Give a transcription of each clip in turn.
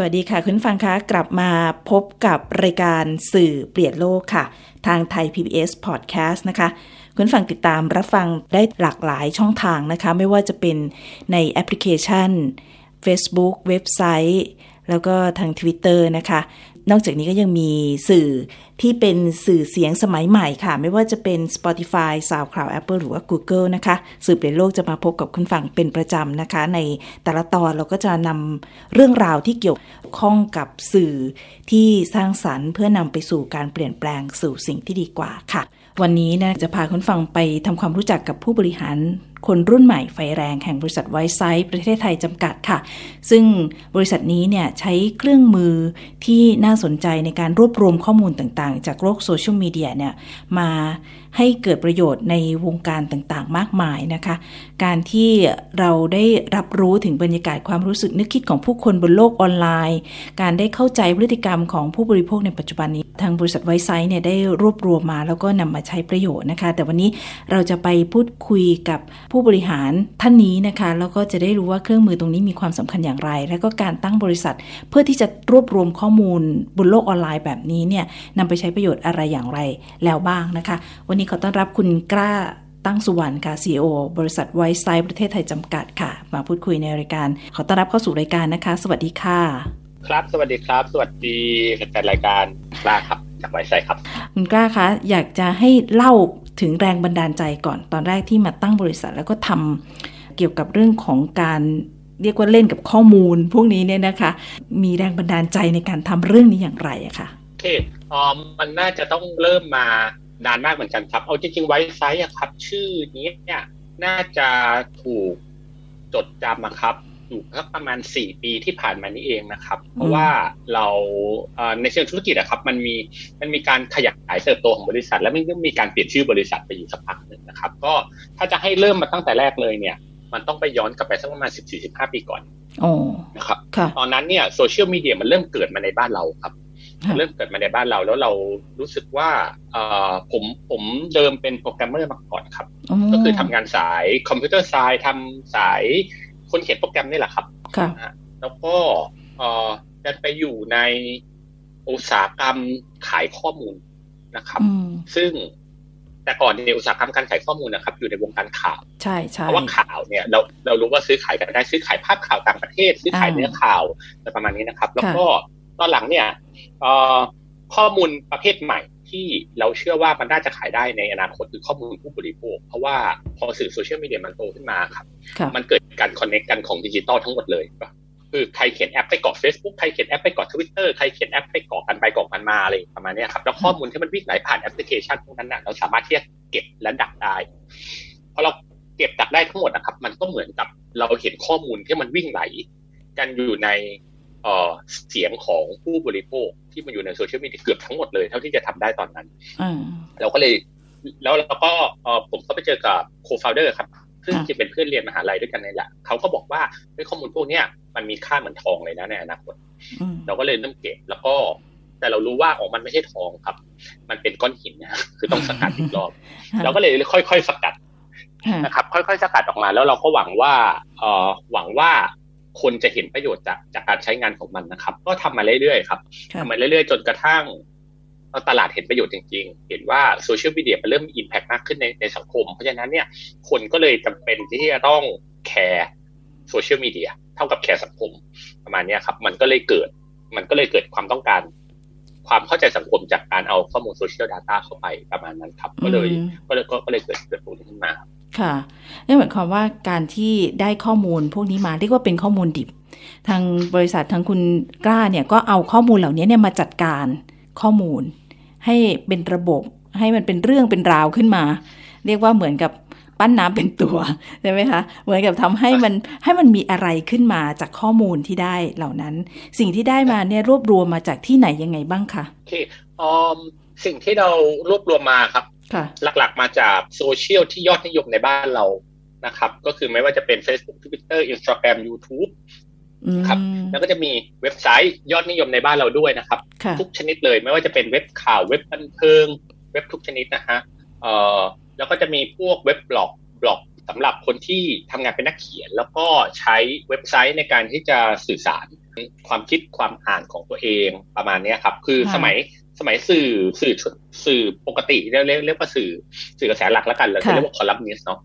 สวัสดีค่ะ คุณฟังคะกลับมาพบกับรายการสื่อเปลี่ยนโลกค่ะ ทางไทย PBS Podcast นะคะ คุณฟังติดตามรับฟังได้หลากหลายช่องทางนะคะ ไม่ว่าจะเป็นในแอปพลิเคชัน Facebook เว็บไซต์ แล้วก็ทาง Twitter นะคะ นอกจากนี้ก็ยังมีสื่อที่เป็นสื่อเสียงสมัยใหม่ค่ะ ไม่ว่าจะเป็น Spotify SoundCloud Apple หรือว่า Google นะคะ สื่อเปลี่ยนโลกจะมาพบกับคุณฟังเป็นประจำนะคะ ในแต่ละตอนเราก็จะนำเรื่องราวที่เกี่ยวข้องกับสื่อที่สร้างสรรค์เพื่อนำไปสู่การเปลี่ยนแปลงสู่สิ่งที่ดีกว่าค่ะ วันนี้นะจะพาคุณฟังไปทำความรู้จักกับผู้บริหารคนรุ่นใหม่ไฟแรงแห่งบริษัทไวซ์ไซต์ประเทศไทยจำกัดค่ะ ซึ่งบริษัทนี้เนี่ยใช้เครื่องมือที่น่าสนใจในการรวบรวมข้อมูลต่างๆ จากโลกโซเชียลมีเดียเนี่ยมาให้เกิดประโยชน์ในวงการต่างๆ มากมายนะคะ การที่เราได้รับรู้ถึงบรรยากาศความรู้สึกนึกคิดของผู้คนบนโลกออนไลน์ การได้เข้าใจพฤติกรรมของผู้บริโภคในปัจจุบันนี้ ทางบริษัทไวซ์ไซต์เนี่ยได้รวบรวมมาแล้วก็นำมาใช้ประโยชน์นะคะ แต่วันนี้เราจะไปพูดคุยกับผู้บริหารท่านนี้นะคะแล้วก็จะได้รู้ว่าเครื่องมือตรงนี้มีความสำคัญอย่างไร แล้วก็การตั้งบริษัท เพื่อที่จะรวบรวมข้อมูลบนโลกออนไลน์แบบนี้เนี่ยนำไปใช้ประโยชน์อะไรอย่างไรแล้วบ้างนะคะ วันนี้ขอต้อนรับคุณกล้าตั้งสุวรรณค่ะ CEO บริษัทไวซ์ไซต์ประเทศไทยจำกัดค่ะ มาพูดคุยในรายการ ขอต้อนรับเข้าสู่รายการนะคะ สวัสดีค่ะ ครับ สวัสดีครับ สวัสดีแฟนรายการกล้าครับจากไวซ์ไซต์ครับ คุณกล้าคะ อยากจะให้เล่า ถึงแรงบันดาลใจก่อน ตอนแรกที่มาตั้งบริษัท แล้วก็ทำเกี่ยวกับเรื่องของการเรียกว่าเล่นกับข้อมูล พวกนี้เนี่ยนะคะ มีแรงบันดาลใจในการทำเรื่องนี้อย่างไรอะคะโอเคอ๋อมันน่าจะต้องเริ่มมานานมากเหมือนกันครับ เอาจริงๆไวซ์ไซต์อะครับ ชื่อนี้เนี่ยน่าจะถูกจดจำนะครับ อยู่สักประมาณสี่ปีที่ผ่านมานี้เองนะครับ เพราะว่าเราในเชิงธุรกิจอะครับ มันมีมันมีการขยายเติบโตของบริษัท แล้วมันก็มีการเปลี่ยนชื่อบริษัทไปอยู่สักพักหนึ่งนะครับ ก็ถ้าจะให้เริ่มมาตั้งแต่แรกเลยเนี่ย มันต้องไปย้อนกลับไปสักประมาณสิบสี่สิบห้าปีก่อนนะครับตอนนั้นเนี่ยโซเชียลมีเดียมันเริ่มเกิดมาในบ้านเราครับเริ่มเกิดมาในบ้านเราแล้วเรารู้สึกว่าเออผมผมเดิมเป็นโปรแกรมเมอร์มาก่อนครับ ก็คือทำงานสายคอมพิวเตอร์ไซด์ทำสาย คนเขียนโปรแกรมนี่แหละครับแล้วก็เออจะไปอยู่ในอุตสาหกรรมขายข้อมูลนะครับ ซึ่งแต่ก่อนในอุตสาหกรรมการขายข้อมูลนะครับ อยู่ในวงการข่าวใช่ใช่เพราะว่าข่าวเนี่ยเราเรารู้ว่าซื้อขายกันได้ซื้อขายภาพข่าวต่างประเทศ ซื้อขายเนื้อข่าวอะไรประมาณนี้นะครับ แล้วก็ตอนหลังเนี่ยข้อมูลประเภทใหม่ที่เราเชื่อว่ามันน่าจะขายได้ในอนาคตคือข้อมูลผู้บริโภค เพราะว่าพอสื่อโซเชียลมีเดียมันโตขึ้นมาครับ มันเกิด การ connect กันของดิจิตอลทั้งหมดเลยคือใครเขียนแอปไปเกาะ Facebook ใครเขียนแอปไปเกาะทวิตเตอร์ใครเขียนแอปไปเกาะกันไปเกาะกันมาอะไรประมาณนี้ครับแล้วข้อมูลที่มันวิ่งไหลผ่านแอปพลิเคชันพวกนั้นนะเราสามารถที่จะเก็บและดักได้พอเราเก็บดักได้ทั้งหมดนะครับ มันก็เหมือนกับเราเห็นข้อมูลที่มันวิ่งไหล กันอยู่ในเสียงของผู้บริโภคที่มันอยู่ในโซเชียลมีเดียเกือบทั้งหมดเลยเท่าที่จะทำได้ตอนนั้นเราก็เลย แล้วเราก็ผมก็ไปเจอกับ co-founder ครับ ซึ่งจะเป็นเพื่อนเรียนมหาลัยด้วยกันนี่แหละเขาก็บอกว่าข้อมูลพวกเนี้ยมันมีค่าเหมือนทองเลยนะในอนาคตเราก็เลยเริ่มเก็บแล้วก็ แต่เรารู้ว่าอ๋อมันไม่ใช่ทองครับ มันเป็นก้อนหินนะคือต้องสกัดอีกรอบ เราก็เลยค่อยๆสกัดนะครับ ค่อยๆสกัดออกมาแล้วเราก็หวังว่าเออหวังว่าคนจะเห็นประโยชน์จากจากการใช้งานของมันนะครับ ก็ทำมาเรื่อยๆครับทำมาเรื่อยๆ จนกระทั่ง ตลาดเห็นประโยชน์จริงๆ เห็นว่าโซเชียลมีเดียมันเริ่มมีอิมแพกมากขึ้นในในสังคม เพราะฉะนั้นเนี่ยคนก็เลยจำเป็นที่จะต้องแคร์โซเชียลมีเดียเท่ากับแคร์สังคมประมาณนี้ครับ มันก็เลยเกิดมันก็เลยเกิดความต้องการ ความเข้าใจสังคมจากการเอาข้อมูลโซเชียลดาต้าเข้าไปประมาณนั้นครับ ก็เลยก็เลยก็เลยเกิดเกิดตรงนี้ขึ้นมา ค่ะนั่นหมายความว่าการที่ได้ข้อมูลพวกนี้มาเรียกว่าเป็นข้อมูลดิบ ทางบริษัททางคุณกล้าเนี่ยก็เอาข้อมูลเหล่านี้เนี่ยมาจัดการข้อมูล ให้เป็นระบบ ให้มันเป็นเรื่องเป็นราวขึ้นมา เรียกว่าเหมือนกับปั้นน้ำเป็นตัวใช่ไหมคะเหมือนกับทำให้มันให้มันมีอะไรขึ้นมาจากข้อมูลที่ได้เหล่านั้น สิ่งที่ได้มาเนี่ยรวบรวมมาจากที่ไหนยังไงบ้างคะเคอมสิ่งที่เรารวบรวมมาครับหลักๆมาจากโซเชียลที่ยอดนิยมในบ้านเรานะครับ ก็คือไม่ว่าจะเป็น Facebook Twitter Instagram YouTube ครับแล้วก็จะมีเว็บไซต์ยอดนิยมในบ้านเราด้วยนะครับ ทุกชนิดเลยไม่ว่าจะเป็นเว็บข่าวเว็บบันเทิง เว็บทุกชนิดนะฮะเอ่อแล้วก็จะมีพวกเว็บบล็อกบล็อกสำหรับคนที่ทำงานเป็นนักเขียน แล้วก็ใช้เว็บไซต์ในการที่จะสื่อสารความคิดความอ่านของตัวเองประมาณนี้ครับ คือสมัยสมัยสื่อสื่อสื่อปกติเรียกเรียกว่าสื่อสื่อกระแสหลักแล้วกันเราเรียกว่าคอลัมนิสต์เนาะ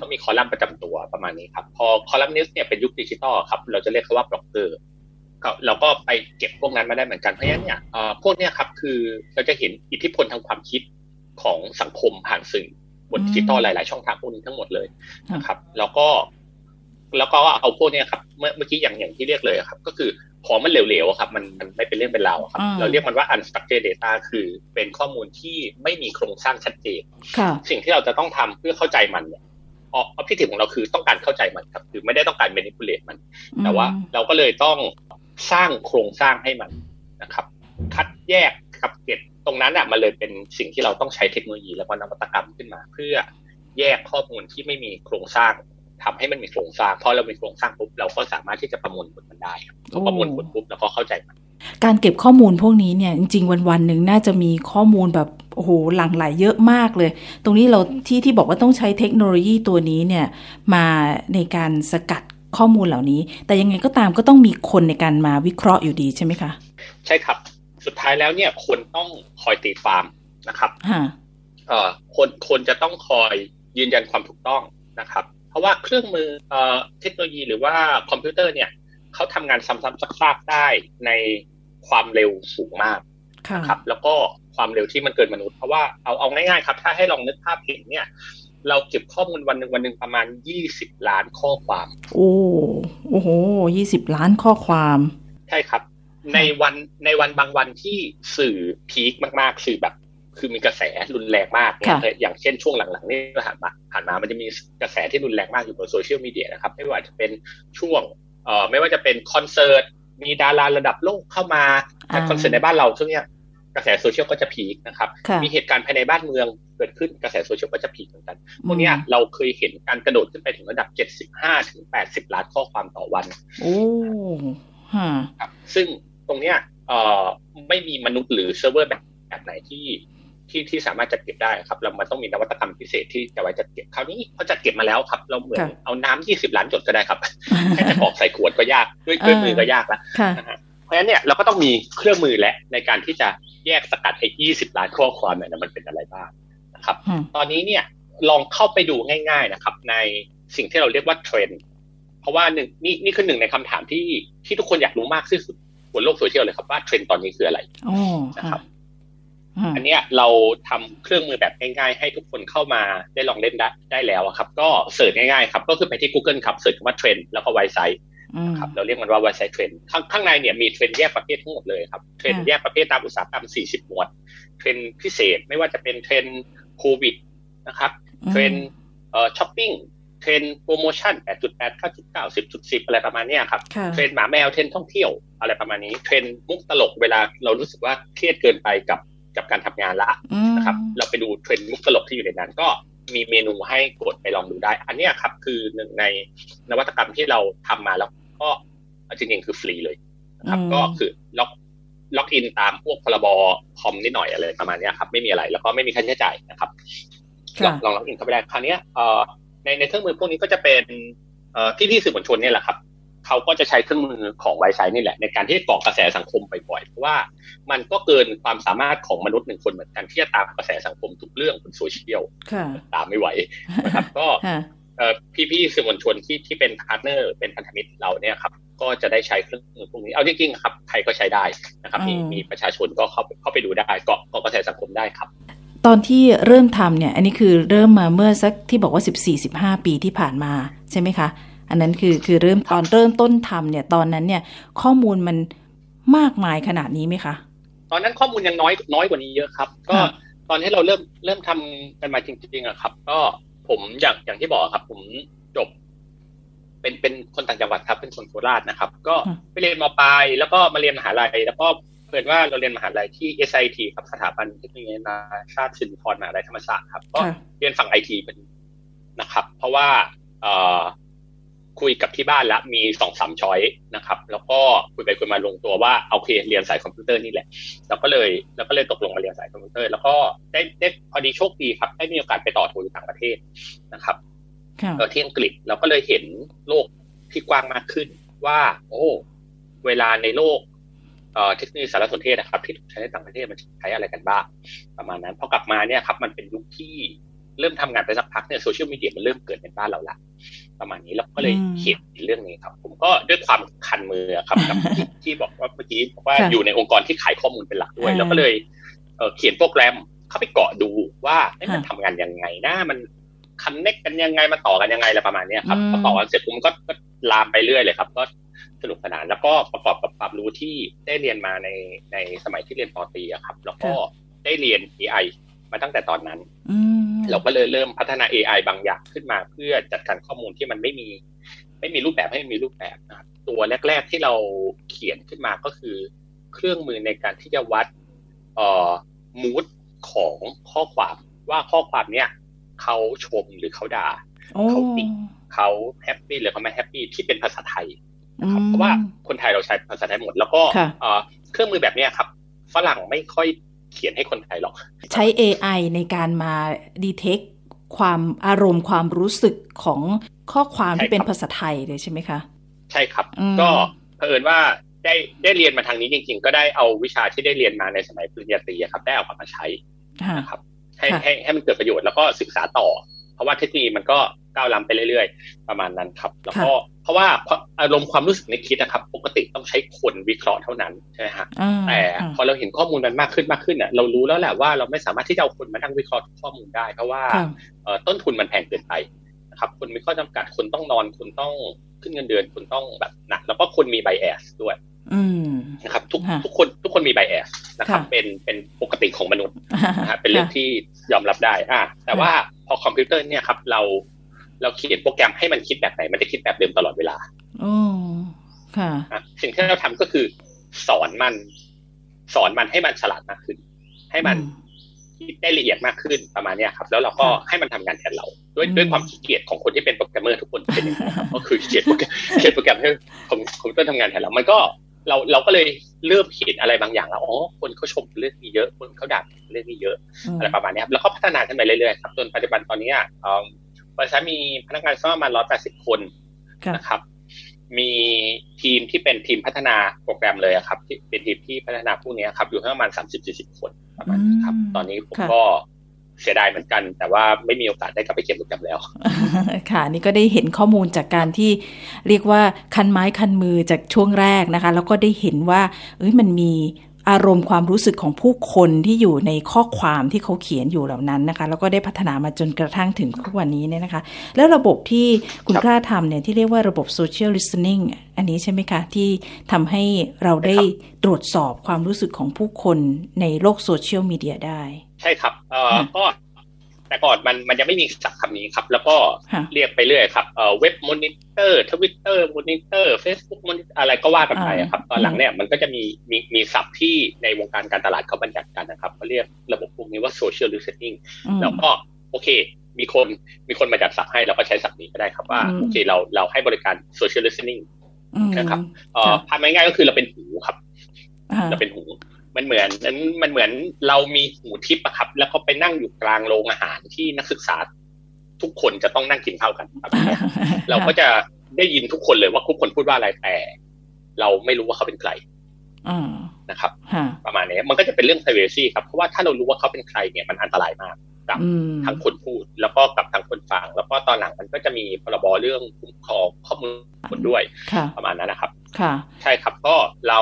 ก็มีคอลัมน์ประจำตัวประมาณนี้ครับพอคอลัมนิสต์เนี่ยเป็นยุคดิจิตอลครับ เราจะเรียกเขาว่าบล็อกเกอร์เราก็ไปเก็บพวกนั้นมาได้เหมือนกันเพราะฉะนั้นเนี่ยพวกเนี้ยครับคือเราจะเห็นอิทธิพลทางความคิดของสังคมผ่านสื่อบนดิจิตอลหลาย ๆ ช่องทางพวกนี้ทั้งหมดเลยนะครับ แล้วก็ แล้วก็เอาพวกนี้ครับ เมื่อเมื่อกี้อย่างอย่างที่เรียกเลยครับ ก็คือของมันเหลวๆครับ มันมันไม่เป็นเรื่องเป็นราวครับ เราเรียกมันว่า unstructured data คือเป็นข้อมูลที่ไม่มีโครงสร้างชัดเจนสิ่งที่เราจะต้องทำเพื่อเข้าใจมันเนี่ย ออพิธีของเราคือต้องการเข้าใจมันครับ คือไม่ได้ต้องการ manipulate มัน แต่ว่าเราก็เลยต้องสร้างโครงสร้างให้มันนะครับ คัดแยกขับเก็บตรงนั้นอะมันเลยเป็นสิ่งที่เราต้องใช้เทคโนโลยีและนวัตกรรมขึ้นมา เพื่อแยกข้อมูลที่ไม่มีโครงสร้างทำให้มันมีโครงสร้างพอเรามีโครงสร้างปุ๊บเราก็สามารถที่จะประมวลผลมันได้ประมวลผลปุ๊บแล้วก็เข้าใจมันการเก็บข้อมูลพวกนี้เนี่ยจริงๆวันๆหนึ่งน่าจะมีข้อมูลแบบ โอ้โหหลั่งไหลเยอะมากเลย ตรงนี้เราที่ที่บอกว่าต้องใช้เทคโนโลยีตัวนี้เนี่ยมาในการสกัดข้อมูลเหล่านี้ แต่ยังไงก็ตามก็ต้องมีคนในการมาวิเคราะห์อยู่ดีใช่ไหมคะ ใช่ครับ สุดท้ายแล้วเนี่ยคนต้องคอยตีฟาร์มนะครับเอ่อคนคนจะต้องคอยยืนยันความถูกต้องนะครับ เพราะว่าเครื่องมือเอ่อเทคโนโลยีหรือว่าคอมพิวเตอร์เนี่ยเขาทำงานซ้ำๆซากๆได้ในความเร็วสูงมากครับ แล้วก็ ความเร็วที่มันเกินมนุษย์เพราะว่าเอาเอาง่ายๆครับ ถ้าให้ลองนึกภาพเห็นเนี่ย เราเก็บข้อมูลวันหนึ่งวันหนึ่งประมาณยี่สิบล้านข้อความ โอ้โอ้โหยี่สิบล้านข้อความ ใช่ครับ ในวันในวันบางวันที่สื่อพีคมากๆ สื่อแบบคือมีกระแสรุนแรงมากเนี่ยอย่างเช่นช่วงหลังๆนี่ผ่านมาผ่านมา มันจะมีกระแสที่รุนแรงมากอยู่บนโซเชียลมีเดียนะครับ ไม่ว่าจะเป็นช่วงเอ่อไม่ว่าจะเป็นคอนเสิร์ต มีดาราระดับโลกเข้ามาแต่คอนเสิร์ตในบ้านเราช่วงเนี้ย กระแสโซเชียลก็จะ peak นะครับ มีเหตุการณ์ภายในบ้านเมืองเกิดขึ้นกระแสโซเชียลก็จะ peak เหมือนกันพวกนี้เราเคยเห็นการกระโดดขึ้นไปถึงระดับ 75ถึง80 ล้านข้อความต่อวันโอ้ฮะซึ่งตรงเนี้ยเอ่อไม่มีมนุษย์หรือเซิร์ฟเวอร์แบบแบบไหนที่ที่ที่สามารถจัดเก็บได้ครับ เรามันต้องมีนวัตกรรมพิเศษที่จะไว้จัดเก็บคราวนี้เขาจัดเก็บมาแล้วครับ เราเหมือนเอาน้ำยี่สิบล้านหยดก็ได้ครับแค่จะกรอกใส่ขวดก็ยากด้วยด้วยมือก็ยากแล้ว เพราะฉะนั้นเนี่ยเราก็ต้องมีเครื่องมือและในการที่จะแยกสกัดไอ้ยี่สิบล้านข้อความเนี่ยมันเป็นอะไรบ้างนะครับ ตอนนี้เนี่ยลองเข้าไปดูง่ายๆนะครับ ในสิ่งที่เราเรียกว่าเทรนด์เพราะว่าหนึ่งนี่นี่คือหนึ่งในคำถามที่ที่ทุกคนอยากรู้มากที่สุดบนโลกโซเชียลเลยครับว่าเทรนด์ตอนนี้คืออะไรนะครับอันนี้เราทำเครื่องมือแบบง่ายๆ ให้ทุกคนเข้ามาได้ลองเล่นได้ได้แล้วครับ ก็ search ง่ายๆครับ ก็คือไปที่ Google ครับ search คำว่าเทรนด์แล้วก็ Wisesight ครับเราเรียกมันว่า Wisesight trend ข้างข้างในเนี่ยมีเทรนด์แยกประเภททั้งหมดเลยครับเทรนด์แยกประเภทตามอุตสาหกรรม 40 หมวดเทรนด์พิเศษไม่ว่าจะเป็นเทรนด์โควิดนะครับเทรนด์เอ่อช้อปปิ้งเทรนด์โปรโมชั่น 8.8 9.9 10.10 อะไรประมาณนี้ครับ เทรนด์หมาแมว เทรนด์ท่องเที่ยว อะไรประมาณนี้ เทรนด์มุกตลกเวลาเรารู้สึกว่าเครียดเกินไปกับกับการทำงานละนะครับ เราไปดูเทรนด์มุกตลกที่อยู่ในนั้น ก็มีเมนูให้กดไปลองดูได้ อันนี้ครับคือหนึ่งในนวัตกรรมที่เราทำมาแล้ว ก็จริงๆคือฟรีเลยนะครับ ก็คือล็อกล็อกอินตามพวกพรบคอมนิดหน่อยอะไรประมาณนี้ครับไม่มีอะไรแล้วก็ไม่มีค่าใช้จ่ายนะครับลองลองล็อกอินเข้าไปได้คราวนี้เอ่อในในเครื่องมือพวกนี้ก็จะเป็นพี่พี่สื่อมวลชนเนี่ยแหละครับเขาก็จะใช้เครื่องมือของไวไซนี่แหละ ในการที่เกาะกระแสสังคมบ่อยๆเพราะว่ามันก็เกินความสามารถของมนุษย์หนึ่งคนเหมือนกันที่จะตามกระแสสังคมทุกเรื่องบนโซเชียลตามไม่ไหวนะครับก็ พี่ๆสื่อมวลชนที่ที่เป็น partner เป็นพันธมิตรเราเนี่ยครับก็จะได้ใช้เครื่องมือพวกนี้เอาจริงๆครับใครก็ใช้ได้นะครับมีมีประชาชนก็เข้าเข้าไปดูได้เกาะเกาะกระแสสังคมได้ครับ ตอนที่เริ่มทำเนี่ย อันนี้คือเริ่มมาเมื่อสักที่บอกว่าสิบสี่สิบห้าปีที่ผ่านมาใช่ไหมคะ อันนั้นคือคือเริ่มตอนเริ่มต้นทำเนี่ยตอนนั้นเนี่ยข้อมูลมันมากมายขนาดนี้ไหมคะ ตอนนั้นข้อมูลยังน้อยน้อยกว่านี้เยอะครับ ก็ตอนที่เราเริ่มเริ่มทำกันมาจริงๆอะครับ ก็ ผมอย่างอย่างที่บอกครับ ผมจบ เป็นเป็นคนต่างจังหวัดครับ เป็นคนโคราชนะครับ ก็ไปเรียนมปลายแล้วก็มาเรียนมหาลัย แล้วก็เกิดว่าเราเรียนมหาลัยที่ SIIT ครับสถาบันเทคโนโลยีนานาชาติสิรินธรมหาลัยธรรมศาสตร์ครับ ก็เรียนฝั่งไอทีเป็นนะครับ เพราะว่า เอ่อ คุยกับที่บ้านแล้วมีสองสาม choice นะครับ แล้วก็คุยไปคุยมาลงตัวว่าโอเคเรียนสายคอมพิวเตอร์นี่แหละเราก็เลยเราก็เลยตกลงมาเรียนสายคอมพิวเตอร์ แล้วก็ได้ได้พอดีโชคดีครับได้มีโอกาสไปต่อโทอยู่ต่างประเทศนะครับเออที่อังกฤษเราก็เลยเห็นโลกที่กว้างมากขึ้นว่า โอ้ เวลาในโลกเทคโนโลยีสารสนเทศนะครับ ที่ถูกใช้ในต่างประเทศมันใช้อะไรกันบ้างประมาณนั้นพอกลับมาเนี่ยครับ มันเป็นยุคที่เริ่มทำงานไปสักพักเนี่ยโซเชียลมีเดียมันเริ่มเกิดในบ้านเราละ ประมาณนี้เราก็เลยเห็นเรื่องนี้ครับ ผมก็ด้วยความคันมือครับกับที่บอกว่าเมื่อกี้บอกว่าอยู่ในองค์กรที่ขายข้อมูลเป็นหลักด้วย แล้วก็เลยเขียนโปรแกรมเข้าไปเกาะดูว่ามันทำงานยังไงนะมันคันเน็กกันยังไงมาต่อกันยังไงอะไรประมาณนี้ครับพอต่อกันเสร็จผมก็ลามไปเรื่อยเลยครับ ก็สนุกสนานแล้วก็ประกอบกับความรู้ที่ได้เรียนมาในในสมัยที่เรียนปอตีครับ แล้วก็ได้เรียน AI มาตั้งแต่ตอนนั้น เราก็เลยเริ่มพัฒนา AI บางอย่างขึ้นมา เพื่อจัดการข้อมูลที่มันไม่มี ไม่มีรูปแบบให้มีรูปแบบนะครับตัวแรก ๆที่เราเขียนขึ้นมาก็คือ เครื่องมือในการที่จะวัดเอ่อ mood ของข้อความว่าข้อความเนี้ยเขาชมหรือเขาด่าเขาติเขา happy หรือเขาไม่ happy ที่เป็นภาษาไทยนะครับเพราะว่าคนไทยเราใช้ภาษาไทยหมด แล้วก็เครื่องมือแบบนี้ครับ ฝรั่งไม่ค่อยเขียนให้คนไทยหรอก ใช้ AI ในการมาดีเทคความอารมณ์ความรู้สึกของข้อความที่เป็นภาษาไทยเลยใช่ไหมคะ ใช่ครับ ก็เผอิญว่าได้ได้เรียนมาทางนี้จริง ๆ ก็ได้เอาวิชาที่ได้เรียนมาในสมัยปริญญาตรีครับ ได้เอามาใช้นะครับให้ให้ให้มันเกิดประโยชน์แล้วก็ศึกษาต่อ เพราะว่าเทคโนโลยีมันก็ก้าวล้ำไปเรื่อย ๆ ประมาณนั้นครับ แล้วก็เพราะว่าอารมณ์ความรู้สึกในคิดนะครับ ปกติต้องใช้คนวิเคราะห์เท่านั้นใช่ไหมฮะแต่พอเราเห็นข้อมูลมันมากขึ้นมากขึ้นเนี่ยเรารู้แล้วแหละว่าเราไม่สามารถที่จะเอาคนมานั่งวิเคราะห์ข้อมูลได้ เพราะว่าต้นทุนมันแพงเกินไปนะครับ คนมีข้อจำกัดคนต้องนอนคนต้องขึ้นเงินเดือนคนต้องแบบหนัก แล้วก็คนมีไบแอสด้วย นะครับทุกทุกคนทุกคนมีไบแอสนะครับ เป็นเป็นปกติของมนุษย์นะฮะเป็นเรื่องที่ยอมรับได้ อ่าแต่ว่าพอคอมพิวเตอร์เนี่ยครับ เรา เราเขียนโปรแกรมให้มันคิดแบบไหน มันจะคิดแบบเดิมตลอดเวลาอ๋อค่ะสิ่งที่เราทำก็คือ สอนมัน สอนมันให้มันฉลาดมากขึ้น ให้มันคิดได้ละเอียดมากขึ้นประมาณนี้ครับ แล้วเราก็ให้มันทำงานแทนเรา ด้วยด้วยความขี้เกียจของคนที่เป็นโปรแกรมเมอร์ทุกคนเป็นอย่างนี้ก็คือเขียนโปรแกรมเขียนโปรแกรมให้คอมพิวเตอร์ทำงานแทนเรา มันก็ เราเราก็เลยเริ่มเห็นอะไรบางอย่างแล้วอ๋อคนเขาชมเรื่องนี้เยอะ คนเขาด่าเรื่องนี้เยอะอะไรประมาณนี้ครับแล้วก็พัฒนาขึ้นไปเรื่อยๆครับจนปัจจุบันตอนนี้บริษัทมีพนักงานสักประมาณร้อยแปดสิบคนนะครับ มีทีมที่เป็นทีมพัฒนาโปรแกรมเลยครับ ที่เป็นทีมที่พัฒนาพวกนี้ครับ อยู่ที่ประมาณสามสิบสี่สิบคนประมาณนี้ครับ ตอนนี้ผมก็ เสียดายเหมือนกัน แต่ว่าไม่มีโอกาสได้กลับไปเขียนโปรแกรมแล้ว ค่ะ นี่ก็ได้เห็นข้อมูลจากการที่เรียกว่าคันไม้คันมือจากช่วงแรกนะคะ แล้วก็ได้เห็นว่าเอ้ยมันมีอารมณ์ความรู้สึกของผู้คนที่อยู่ในข้อความที่เขาเขียนอยู่เหล่านั้นนะคะ แล้วก็ได้พัฒนามาจนกระทั่งถึงทุกวันนี้เนี่ยนะคะ แล้วระบบที่คุณกล้าทำเนี่ยที่เรียกว่าระบบ social listening อันนี้ใช่ไหมคะ ที่ทำให้เราได้ตรวจสอบความรู้สึกของผู้คนในโลกโซเชียลมีเดียได้ ใช่ครับ เอ่อก็แต่ก่อนมันมันยังไม่มีศัพท์คำนี้ครับ แล้วก็เรียกไปเรื่อยครับเอ่อ web monitor ทวิตเตอร์มอนิเตอร์เฟซบุ๊ก moni อะไรก็ว่ากันไปครับ ตอนหลังเนี่ยมันก็จะมีมีมีศัพท์ที่ในวงการการตลาดเขาบัญญัติกันนะครับเขาเรียกระบบพวกนี้ว่า social listening แล้วก็โอเค มีคนมีคนมาจัดศัพท์ให้เราก็ใช้ศัพท์นี้ก็ได้ครับว่าโอเคเราเราให้บริการ social listening นะครับเอ่อภาพง่ายๆก็คือเราเป็นหูครับ เราเป็นหู มันเหมือนมันเหมือนเรามีหูทิพย์อะครับ แล้วก็ไปนั่งอยู่กลางโรงอาหารที่นักศึกษาทุกคนจะต้องนั่งกินข้าวกันเราก็จะได้ยินทุกคนเลยว่าทุกคนพูดว่าอะไรแต่ เราไม่รู้ว่าเขาเป็นใครนะครับประมาณนี้มันก็จะเป็นเรื่อง privacy ครับเพราะว่าถ้าเรารู้ว่าเขาเป็นใครเนี่ยมันอันตรายมากกับทางคนพูด แล้วก็กับทางคนฟัง แล้วก็ตอนหลังมันก็จะมีพรบเรื่องคุ้มครองข้อมูลคนด้วยประมาณนั้นนะครับ ค่ะ ใช่ครับก็เรา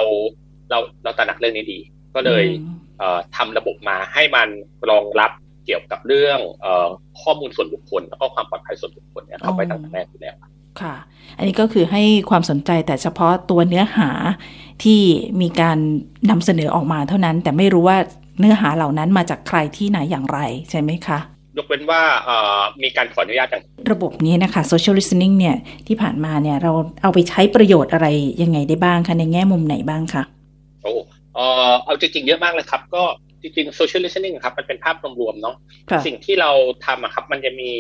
เราเราตระหนักเรื่องนี้ดี ก็เลยทำระบบมาให้มันรองรับเกี่ยวกับเรื่องข้อมูลส่วนบุคคล แล้วก็ความปลอดภัยส่วนบุคคลเนี่ยเข้าไปตั้งแต่แรกอยู่แล้วค่ะ อันนี้ก็คือให้ความสนใจแต่เฉพาะตัวเนื้อหาที่มีการนำเสนอออกมาเท่านั้น แต่ไม่รู้ว่าเนื้อหาเหล่านั้นมาจากใครที่ไหนอย่างไรใช่ไหมคะยกเว้นว่ามีการขออนุญาตจากระบบนี้นะคะ social listening เนี่ยที่ผ่านมาเนี่ยเราเอาไปใช้ประโยชน์อะไรยังไงได้บ้างคะ ในแง่มุมไหนบ้างคะโอ้ เออเอาจริงๆเยอะมากเลยครับ ก็จริงๆ social listening ครับ มันเป็นภาพรวมๆเนาะสิ่งที่เราทำอะครับ มันจะมี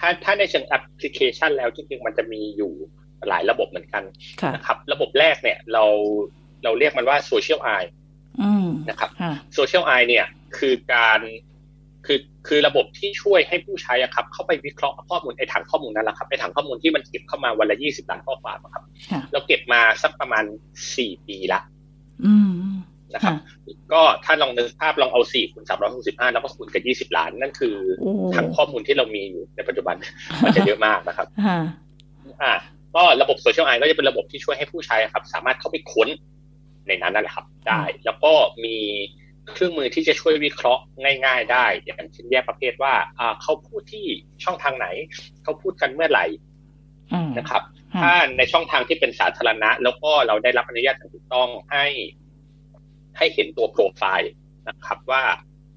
ถ้าถ้าในเชิงแอปพลิเคชันแล้วจริงๆ มันจะมีอยู่หลายระบบเหมือนกันนะครับ ระบบแรกเนี่ย เราเราเรียกมันว่า social eye นะครับ social eye เนี่ยคือการคือคือระบบที่ช่วยให้ผู้ใช้อะครับ เข้าไปวิเคราะห์ข้อมูลไอ้ถังข้อมูลนั้นแหละครับไอ้ถังข้อมูลที่มันเก็บเข้ามาวันละยี่สิบล้านข้อความครับ เราเก็บมาสักประมาณสี่ปีละ นะครับ ก็ถ้าลองนึกภาพลองเอาสี่คูณสามร้อยหกสิบห้าแล้วก็คูณกับยี่สิบล้าน นั่นคือถังข้อมูลที่เรามีอยู่ในปัจจุบันมันจะเยอะมากนะครับอ่าก็ระบบโซเชียลไอก็จะเป็นระบบที่ช่วยให้ผู้ใช้ครับ สามารถเข้าไปค้นในนั้นนั่นแหละครับ ได้ แล้วก็มีเครื่องมือที่จะช่วยวิเคราะห์ง่ายๆ ได้ อย่างเช่นแยกประเภทว่าเขาพูดที่ช่องทางไหน เขาพูดกันเมื่อไหร่นะครับ ถ้าในช่องทางที่เป็นสาธารณะ แล้วก็เราได้รับอนุญาตถูกต้องให้ ให้เห็นตัวโปรไฟล์นะครับว่า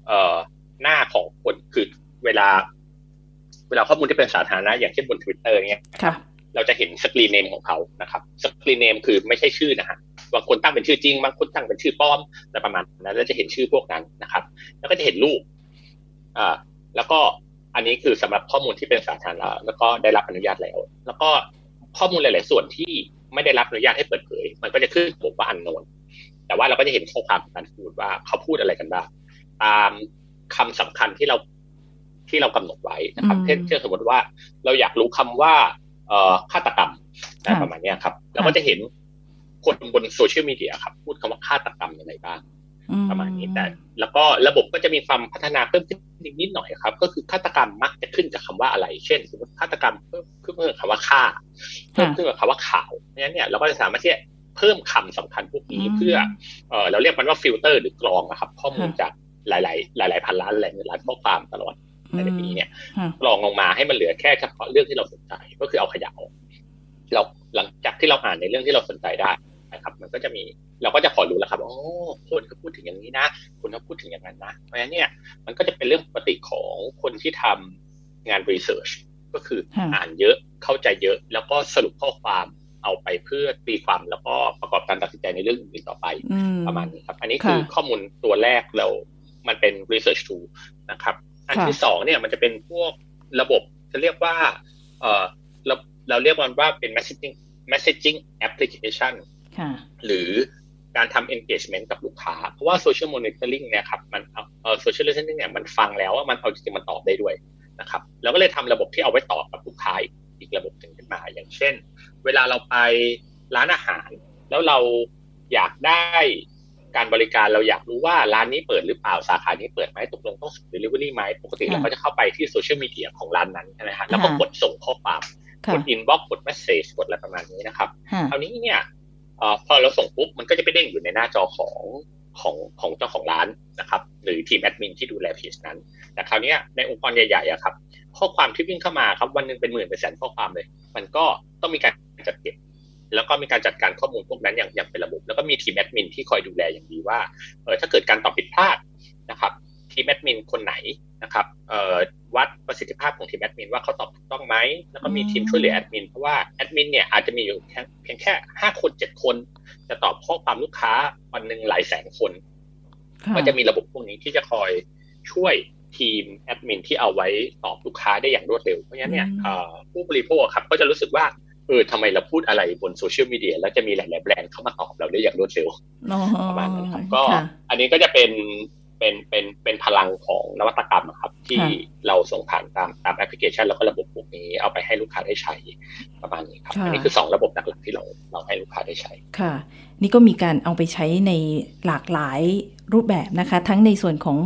เอ่อหน้าของคนคือเวลา เวลาข้อมูลที่เป็นสาธารณะอย่างเช่นบนทวิตเตอร์เนี่ยเราจะเห็น screen name ของเขานะครับ screen name คือไม่ใช่ชื่อนะฮะบางคนตั้งเป็นชื่อจริง บางคนตั้งเป็นชื่อปลอมอะไรประมาณนั้นแล้วจะเห็นชื่อพวกนั้นนะครับ แล้วก็จะเห็นรูปอ่าแล้วก็อันนี้คือสำหรับข้อมูลที่เป็นสาธารณะแล้วก็ได้รับอนุญาตแล้ว แล้วก็ข้อมูลหลาย ๆ ส่วนที่ไม่ได้รับอนุญาตให้เปิดเผย มันก็จะขึ้นผมว่าอันโนน แต่ว่าเราก็จะเห็นข้อความการพูดว่าเขาพูดอะไรกันบ้างตามคำสำคัญที่เราที่เรากำหนดไว้นะครับเช่นสมมติว่าเราอยากรู้คำว่าฆาตกรรมประมาณนี้ครับเราก็จะเห็นคนบนโซเชียลมีเดียครับ พูดคำว่าฆาตกรรมยังไงบ้างประมาณนี้แต่ แล้วก็ระบบก็จะมีความพัฒนาเพิ่มขึ้นนิดหน่อยครับ ก็คือฆาตกรรมมักจะขึ้นจากคาว่าอะไร เช่นสมมติฆาตกรรมเพิ่มขึ้นกับคำว่าฆ่าเพิ่มขึ้นกับคำว่าข่าวเพราะฉะนั้นเนี่ยเราก็จะสามารถที่จะ เพิ่มคำสำคัญพวกนี้เพื่อเออเราเรียกมันว่าฟิลเตอร์หรือกรองนะครับ ข้อมูลจากหลาย ๆ หลาย ๆ พันล้านแหล่งล้านข้อความตลอดในปีเนี่ยกรองลงมาให้มันเหลือแค่เฉพาะเรื่องที่เราสนใจก็คือเอาขยะออกเราหลังจากที่เราอ่านในเรื่องที่เราสนใจได้นะครับ มันก็จะมีเราก็จะพอรู้แล้วครับอ๋อคนเขาพูดถึงอย่างนี้นะคนเขาพูดถึงอย่างนั้นนะเพราะฉะนั้นเนี่ยมันก็จะเป็นเรื่องปกติของคนที่ทำงานรีเสิร์ชก็คืออ่านเยอะเข้าใจเยอะ แล้วก็สรุปข้อความ เอาไปเพื่อตีความแล้วก็ประกอบการตัดสินใจในเรื่องอื่นต่อไปประมาณนี้ครับ อันนี้คือข้อมูลตัวแรกเรามันเป็น research tool นะครับ อันที่สองเนี่ยมันจะเป็นพวกระบบจะเรียกว่าเออเราเราเรียกมันว่าเป็น messaging messaging application หรือการทำ engagement กับลูกค้า เพราะว่า social monitoring เนี่ยครับมันเอ่อ social listening เนี่ยมันฟังแล้วว่ามันเอาจริงๆมันตอบได้ด้วยนะครับเราก็เลยทำระบบที่เอาไว้ตอบกับลูกค้าอีก ระบบหนึ่งขึ้นมา อย่างเช่น เวลาเราไปร้านอาหาร แล้วเราอยากได้การบริการเราอยากรู้ว่าร้านนี้เปิดหรือเปล่าสาขานี้เปิดไหมตกลงต้องส่ง delivery ไหมปกติเราก็จะเข้าไปที่โซเชียลมีเดียของร้านนั้นใช่ไหมฮะแล้วก็กดส่งข้อความกด inbox กด message กดอะไรประมาณนี้นะครับคราวนี้เนี่ยพอเราส่งปุ๊บมันก็จะไปเด้งอยู่ในหน้าจอของ ของของเจ้าของร้านนะครับ หรือทีมแอดมินที่ดูแลเพจนั้น แต่คราวนี้ในองค์กรใหญ่ๆอะครับข้อความที่วิ่งเข้ามาครับวันหนึ่งเป็นหมื่นเป็นแสนข้อความเลย มันก็ต้องมีการจัดเก็บ แล้วก็มีการจัดการข้อมูลพวกนั้นอย่างอย่างเป็นระบบ แล้วก็มีทีมแอดมินที่คอยดูแลอย่างดีว่าเออถ้าเกิดการตอบผิดพลาดนะครับ ทีมแอดมินคนไหนนะครับวัดประสิทธิภาพของทีมแอดมินว่าเขาตอบถูกต้องไหมแล้วก็มีทีมช่วยเหลือแอดมินเพราะว่าแอดมินเนี่ยอาจจะมีอยู่เพียงแค่ห้าคนเจ็ดคนจะตอบข้อความลูกค้าวันหนึ่งหลายแสนคนก็จะมีระบบพวกนี้ที่จะคอยช่วยทีมแอดมินที่เอาไว้ตอบลูกค้าได้อย่างรวดเร็ว เพราะฉะนั้นเนี่ยผู้บริโภคครับก็จะรู้สึกว่าเออทำไมเราพูดอะไรบนโซเชียลมีเดียแล้วจะมีหลาย ๆ แบรนด์เข้ามาตอบเราได้อย่างรวดเร็วประมาณนั้นครับก็อันนี้ก็จะเป็น เป็นเป็นเป็นพลังของนวัตกรรมครับ ที่เราส่งผ่านตามตามแอปพลิเคชันแล้วก็ระบบพวก นี้เอาไปให้ลูกค้าได้ใช้ประมาณนี้ครับ อันนี้คือสองระบบหลักๆที่เราเราให้ลูกค้าได้ใช้ค่ะ นี่ก็มีการเอาไปใช้ในหลากหลายรูปแบบนะคะ ทั้งในส่วนของ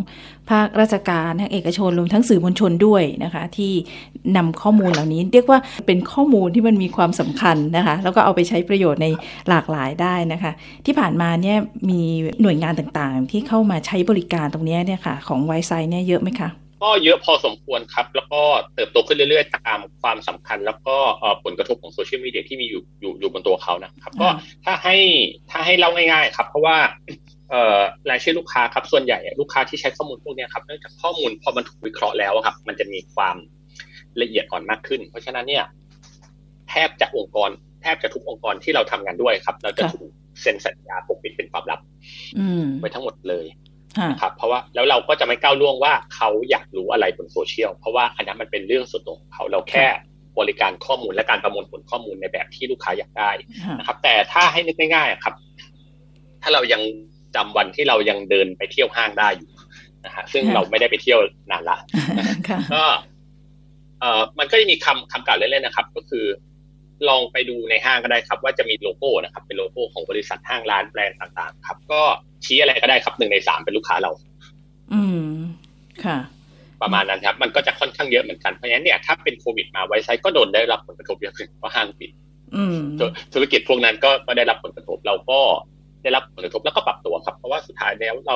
ภาคราชการทั้งเอกชนรวมทั้งสื่อมวลชนด้วยนะคะ ที่นำข้อมูลเหล่านี้ เรียกว่าเป็นข้อมูลที่มันมีความสำคัญนะคะ แล้วก็เอาไปใช้ประโยชน์ในหลากหลายได้นะคะ ที่ผ่านมาเนี่ยมีหน่วยงานต่างๆ ที่เข้ามาใช้บริการตรงนี้เนี่ยค่ะ ของไวไซเนี่ยเยอะไหมคะ ก็เยอะพอสมควรครับ แล้วก็เติบโตขึ้นเรื่อย ๆ ตามความสำคัญ แล้วก็ผลกระทบของโซเชียลมีเดียที่มีอยู่อยู่อยู่บนตัวเขานะครับ ก็ถ้าให้ถ้าให้เล่าง่ายๆ ครับ เพราะว่ารายชื่อลูกค้าครับส่วนใหญ่ลูกค้าที่ใช้ข้อมูลพวกนี้ครับเนื่องจากข้อมูลพอมันถูกวิเคราะห์แล้วครับ มันจะมีความละเอียดอ่อนมากขึ้น เพราะฉะนั้นเนี่ยแทบจะองค์กร แทบจะทุกองค์กรที่เราทำงานด้วยครับ เราจะถูกเซ็นสัญญาปกปิดเป็นความลับไว้ทั้งหมดเลย นะครับเพราะว่าแล้วเราก็จะไม่ก้าวล่วงว่าเขาอยากรู้อะไรบนโซเชียลเพราะว่าอันนั้นมันเป็นเรื่องส่วนตัวของเขาเราแค่บริการข้อมูลและการประมวลผลข้อมูลในแบบที่ลูกค้าอยากได้นะครับ แต่ถ้าให้นึกง่ายๆครับ ถ้าเรายังจำวันที่เรายังเดินไปเที่ยวห้างได้อยู่นะฮะซึ่งเราไม่ได้ไปเที่ยวนานละก็เอ่อมันก็จะมีคำคำกล่าวเล่นๆนะครับ ก็คือ ลองไปดูในห้างก็ได้ครับ ว่าจะมีโลโก้นะครับ เป็นโลโก้ของบริษัทห้างร้านแบรนด์ต่างๆ ครับ ก็ชี้อะไรก็ได้ครับหนึ่งในสามเป็นลูกค้าเรา อืมค่ะ ประมาณนั้นครับ มันก็จะค่อนข้างเยอะเหมือนกันเพราะฉะนั้นเนี่ยถ้าเป็นโควิดมาไวไซต์ก็โดนได้รับผลกระทบเยอะขึ้นเพราะห้างปิดธุรกิจพวกนั้นก็ได้รับผลกระทบเราก็ได้รับผลกระทบแล้วก็ปรับตัวครับ เพราะว่าสุดท้ายแล้วเรา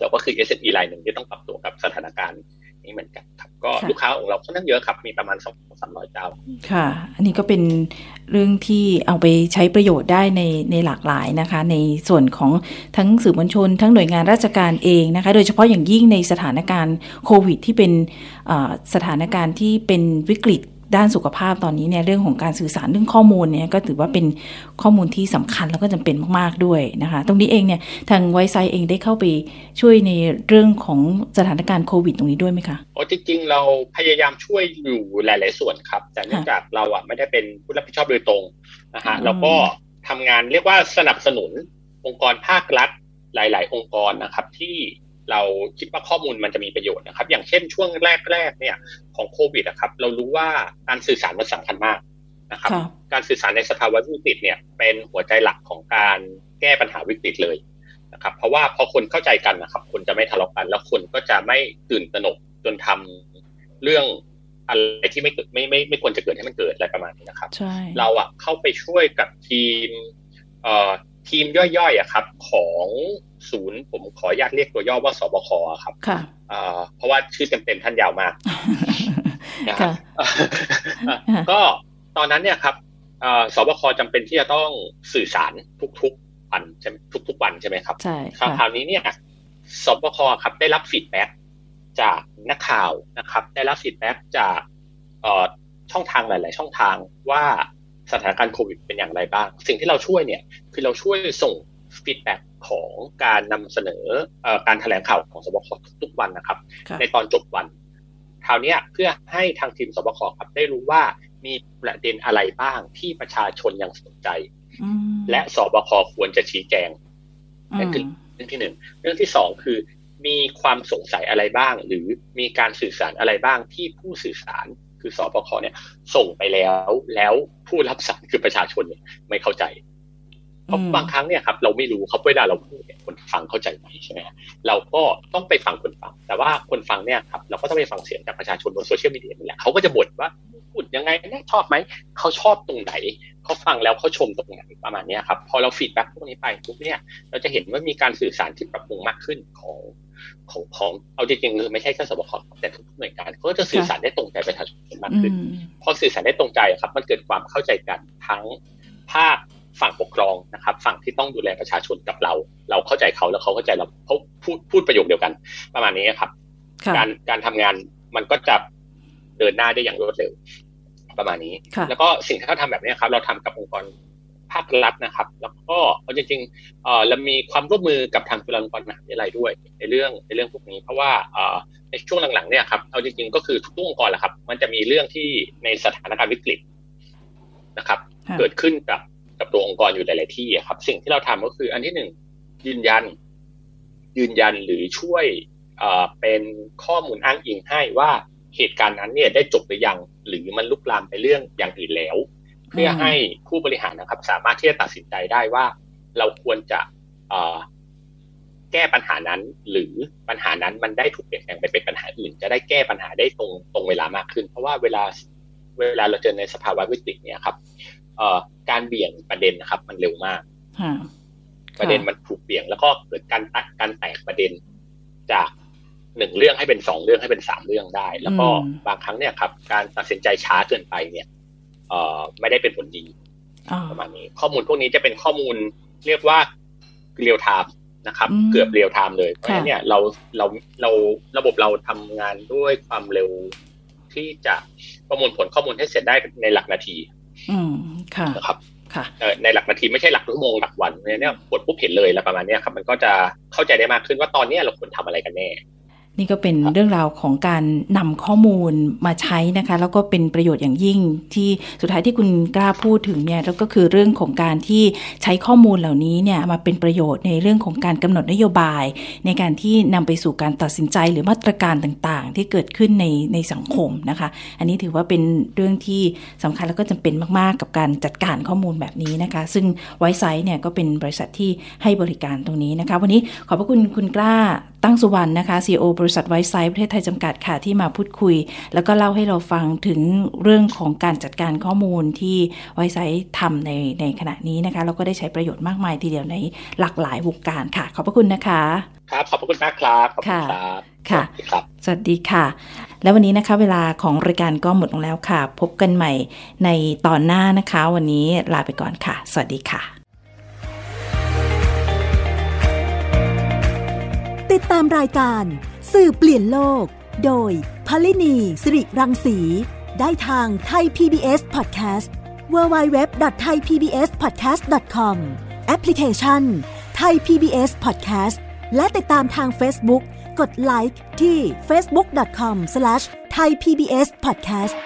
เราก็คือ SME รายหนึ่งที่ต้องปรับตัวกับสถานการณ์ นี้เหมือนกันครับ ก็ลูกค้าของเราค่อนข้างเยอะครับ มีประมาณสองสามร้อยเจ้า ค่ะ อันนี้ก็เป็นเรื่องที่เอาไปใช้ประโยชน์ได้ในในหลากหลายนะคะ ในส่วนของทั้งสื่อมวลชน ทั้งหน่วยงานราชการเองนะคะ โดยเฉพาะอย่างยิ่งในสถานการณ์โควิด ที่เป็นสถานการณ์ที่เป็นวิกฤต ด้านสุขภาพตอนนี้เนี่ยเรื่องของการสื่อสารเรื่องข้อมูลเนี่ยก็ถือว่าเป็นข้อมูลที่สำคัญแล้วก็จำเป็นมาก ๆ ด้วยนะคะ ตรงนี้เองเนี่ยทางไวไซเองได้เข้าไปช่วยในเรื่องของสถานการณ์โควิดตรงนี้ด้วยไหมคะโอ้จริง ๆ เราพยายามช่วยอยู่หลาย ๆ ส่วนครับ แต่เนื่องจากเราอะไม่ได้เป็นผู้รับผิดชอบโดยตรงนะฮะแล้วก็ทำงานเรียกว่าสนับสนุนองค์กรภาครัฐหลาย ๆ องค์กรนะครับที่ เราคิดว่าข้อมูลมันจะมีประโยชน์นะครับ อย่างเช่นช่วงแรกๆเนี่ยของโควิดนะครับ เรารู้ว่าการสื่อสารมันสำคัญมากนะครับ การสื่อสารในสภาวะวิกฤตเนี่ย เป็นหัวใจหลักของการแก้ปัญหาวิกฤตเลยนะครับ เพราะว่าพอคนเข้าใจกันนะครับ คนจะไม่ทะเลาะกัน แล้วคนก็จะไม่ตื่นตระหนกจนทำเรื่องอะไรที่ไม่ไม่ไม่ไม่ควรจะเกิดให้มันเกิดอะไรประมาณนี้นะครับ เราอะเข้าไปช่วยกับทีมเอ่อ ทีมย่อยๆอะครับ ของศูนย์ผมขออนุญาตเรียกตัวย่อว่าสบคครับค่ะเพราะว่าชื่อเต็มๆท่านยาวมากนะครับก็ตอนนั้นเนี่ยครับสบคจำเป็นที่จะต้องสื่อสารทุกๆวันใช่ทุกๆวันใช่ไหมครับใช่คราวนี้เนี่ยศบคครับได้รับ feedback จากนักข่าวนะครับ ได้รับ feedback จากช่องทางหลาย ๆ ช่องทางว่าสถานการณ์โควิดเป็นอย่างไรบ้าง สิ่งที่เราช่วยเนี่ย คือเราช่วยส่ง feedback ของการนำเสนอการแถลงข่าวของศบคทุกวันนะครับ ในตอนจบวันคราวนี้เพื่อให้ทางทีมศบคครับได้รู้ว่ามีประเด็นอะไรบ้างที่ประชาชนยังสนใจ และสบคควรจะชี้แจงนั่นคือเรื่องที่หนึ่งเรื่องที่สองคือมีความสงสัยอะไรบ้าง หรือมีการสื่อสารอะไรบ้างที่ผู้สื่อสารคือสบคเนี่ย ส่งไปแล้ว แล้วผู้รับสารคือประชาชนเนี่ยไม่เข้าใจ เพราะบางครั้งเนี่ยครับเราไม่รู้เขาเวลาเราพูดเนี่ยคนฟังเข้าใจไหมใช่ไหมเราก็ต้องไปฟังคนฟัง แต่ว่าคนฟังเนี่ยครับเราก็ต้องไปฟังเสียงจากประชาชนบนโซเชียลมีเดียนี่แหละเขาก็จะบ่นว่าพูดยังไงนะชอบไหมเขาชอบตรงไหนเขาฟังแล้วเขาชมตรงไหนประมาณนี้ครับพอเรา feedback พวกนี้ไปปุ๊บเนี่ยเราจะเห็นว่ามีการสื่อสารที่ปรับปรุงมากขึ้นของของของเอาจริงๆคือไม่ใช่แค่ศบคแต่ทุกหน่วยงานเขาจะสื่อสารได้ตรงใจประชาชนมากขึ้น พอสื่อสารได้ตรงใจครับ มันเกิดความเข้าใจกันทั้งภาค ฝั่งปกครองนะครับ ฝั่งที่ต้องดูแลประชาชนกับเรา เราเข้าใจเขาแล้วเขาเข้าใจเราเขาพูดพูดประโยคเดียวกัน ประมาณนี้ครับ การการทำงานมันก็จะเดินหน้าได้อย่างรวดเร็ว ประมาณนี้ แล้วก็สิ่งที่เขาทำแบบนี้ครับ เราทำกับองค์กรภาครัฐนะครับ แล้วก็เอาจริงๆเรามีความร่วมมือกับทางจุฬาลงกรณ์มหาวิทยาลัยด้วย ในเรื่องในเรื่องพวกนี้ เพราะว่าในช่วงหลังๆเนี่ยครับเอาจริงๆก็คือทุกองค์กรแหละครับ มันจะมีเรื่องที่ในสถานการณ์วิกฤตนะครับ เกิดขึ้นกับ กับตัวองค์กรอยู่หลาย ๆ ที่ครับ สิ่งที่เราทำก็คือ อันที่หนึ่งยืนยัน ยืนยันหรือช่วยเป็นข้อมูลอ้างอิงให้ว่าเหตุการณ์นั้นเนี่ยได้จบหรือยัง หรือมันลุกลามไปเรื่องอย่างอื่นแล้ว เพื่อให้ผู้บริหารนะครับ สามารถที่จะตัดสินใจได้ว่า เราควรจะแก้ปัญหานั้น หรือปัญหานั้นมันได้ถูกเปลี่ยนแปลงไปเป็นปัญหาอื่น จะได้แก้ปัญหาได้ตรงตรงเวลามากขึ้น เพราะว่าเวลาเวลาเราเจอในสภาวะวิกฤตเนี่ยครับ การเบี่ยงประเด็นนะครับ มันเร็วมากประเด็นมันถูกเบี่ยง แล้วก็เกิดการตัดการแตกประเด็น จากหนึ่งเรื่องให้เป็นสองเรื่องให้เป็นสามเรื่องได้ แล้วก็บางครั้งเนี่ยครับ การตัดสินใจช้าเกินไปเนี่ยเอ่อไม่ได้เป็นผลดีประมาณนี้ข้อมูลพวกนี้จะเป็นข้อมูลเรียกว่า real-time นะครับ เกือบ real-time เลยเพราะฉะนั้นเนี่ยเราเราเราระบบเราทำงานด้วยความเร็วที่จะประมวลผลข้อมูลให้เสร็จได้ในหลักนาที อืมค่ะนะครับในหลักนาทีไม่ใช่หลักชั่วโมงหลักวันเนี่ยกดปุ๊บเห็นเลยแล้วประมาณนี้ครับมันก็จะเข้าใจได้มากขึ้นว่าตอนนี้เราควรทำอะไรกันแน่ นี่ก็เป็นเรื่องราวของการนำข้อมูลมาใช้นะคะ แล้วก็เป็นประโยชน์อย่างยิ่งที่สุดท้ายที่คุณกล้าพูดถึงเนี่ยแล้วก็คือเรื่องของการที่ใช้ข้อมูลเหล่านี้เนี่ยมาเป็นประโยชน์ในเรื่องของการกำหนดนโยบาย ในการที่นำไปสู่การตัดสินใจหรือมาตรการต่างๆ ที่เกิดขึ้นในในสังคมนะคะ อันนี้ถือว่าเป็นเรื่องที่สำคัญแล้วก็จำเป็นมากๆ กับการจัดการข้อมูลแบบนี้นะคะ ซึ่งไวซ์ไซต์เนี่ยก็เป็นบริษัทที่ให้บริการตรงนี้นะคะ วันนี้ขอบพระคุณคุณกล้าตั้งสุวรรณนะคะ CEO บริษัทไวซ์ไซต์ประเทศไทยจำกัดค่ะที่มาพูดคุย แล้วก็เล่าให้เราฟังถึงเรื่องของการจัดการข้อมูลที่ไวซ์ไซต์ทำในในขณะนี้นะคะแล้วก็ได้ใช้ประโยชน์มากมายทีเดียวในหลากหลายวงการค่ะ ขอบพระคุณนะคะ ครับขอบพระคุณมากครับขอบคุณครับค่ะ สวัสดีค่ะ แล้ววันนี้นะคะเวลาของรายการก็หมดลงแล้วค่ะ พบกันใหม่ในตอนหน้านะคะ วันนี้ลาไปก่อนค่ะ สวัสดีค่ะ ติดตามรายการ สื่อเปลี่ยนโลก โดยพลินีสิริรังสี ได้ทางไทย PBS Podcast www.thaipbspodcast.com แอปพลิเคชัน Thai PBS Podcast และติดตามทาง Facebook กดไลค์ที่ facebook.com/thaipbspodcast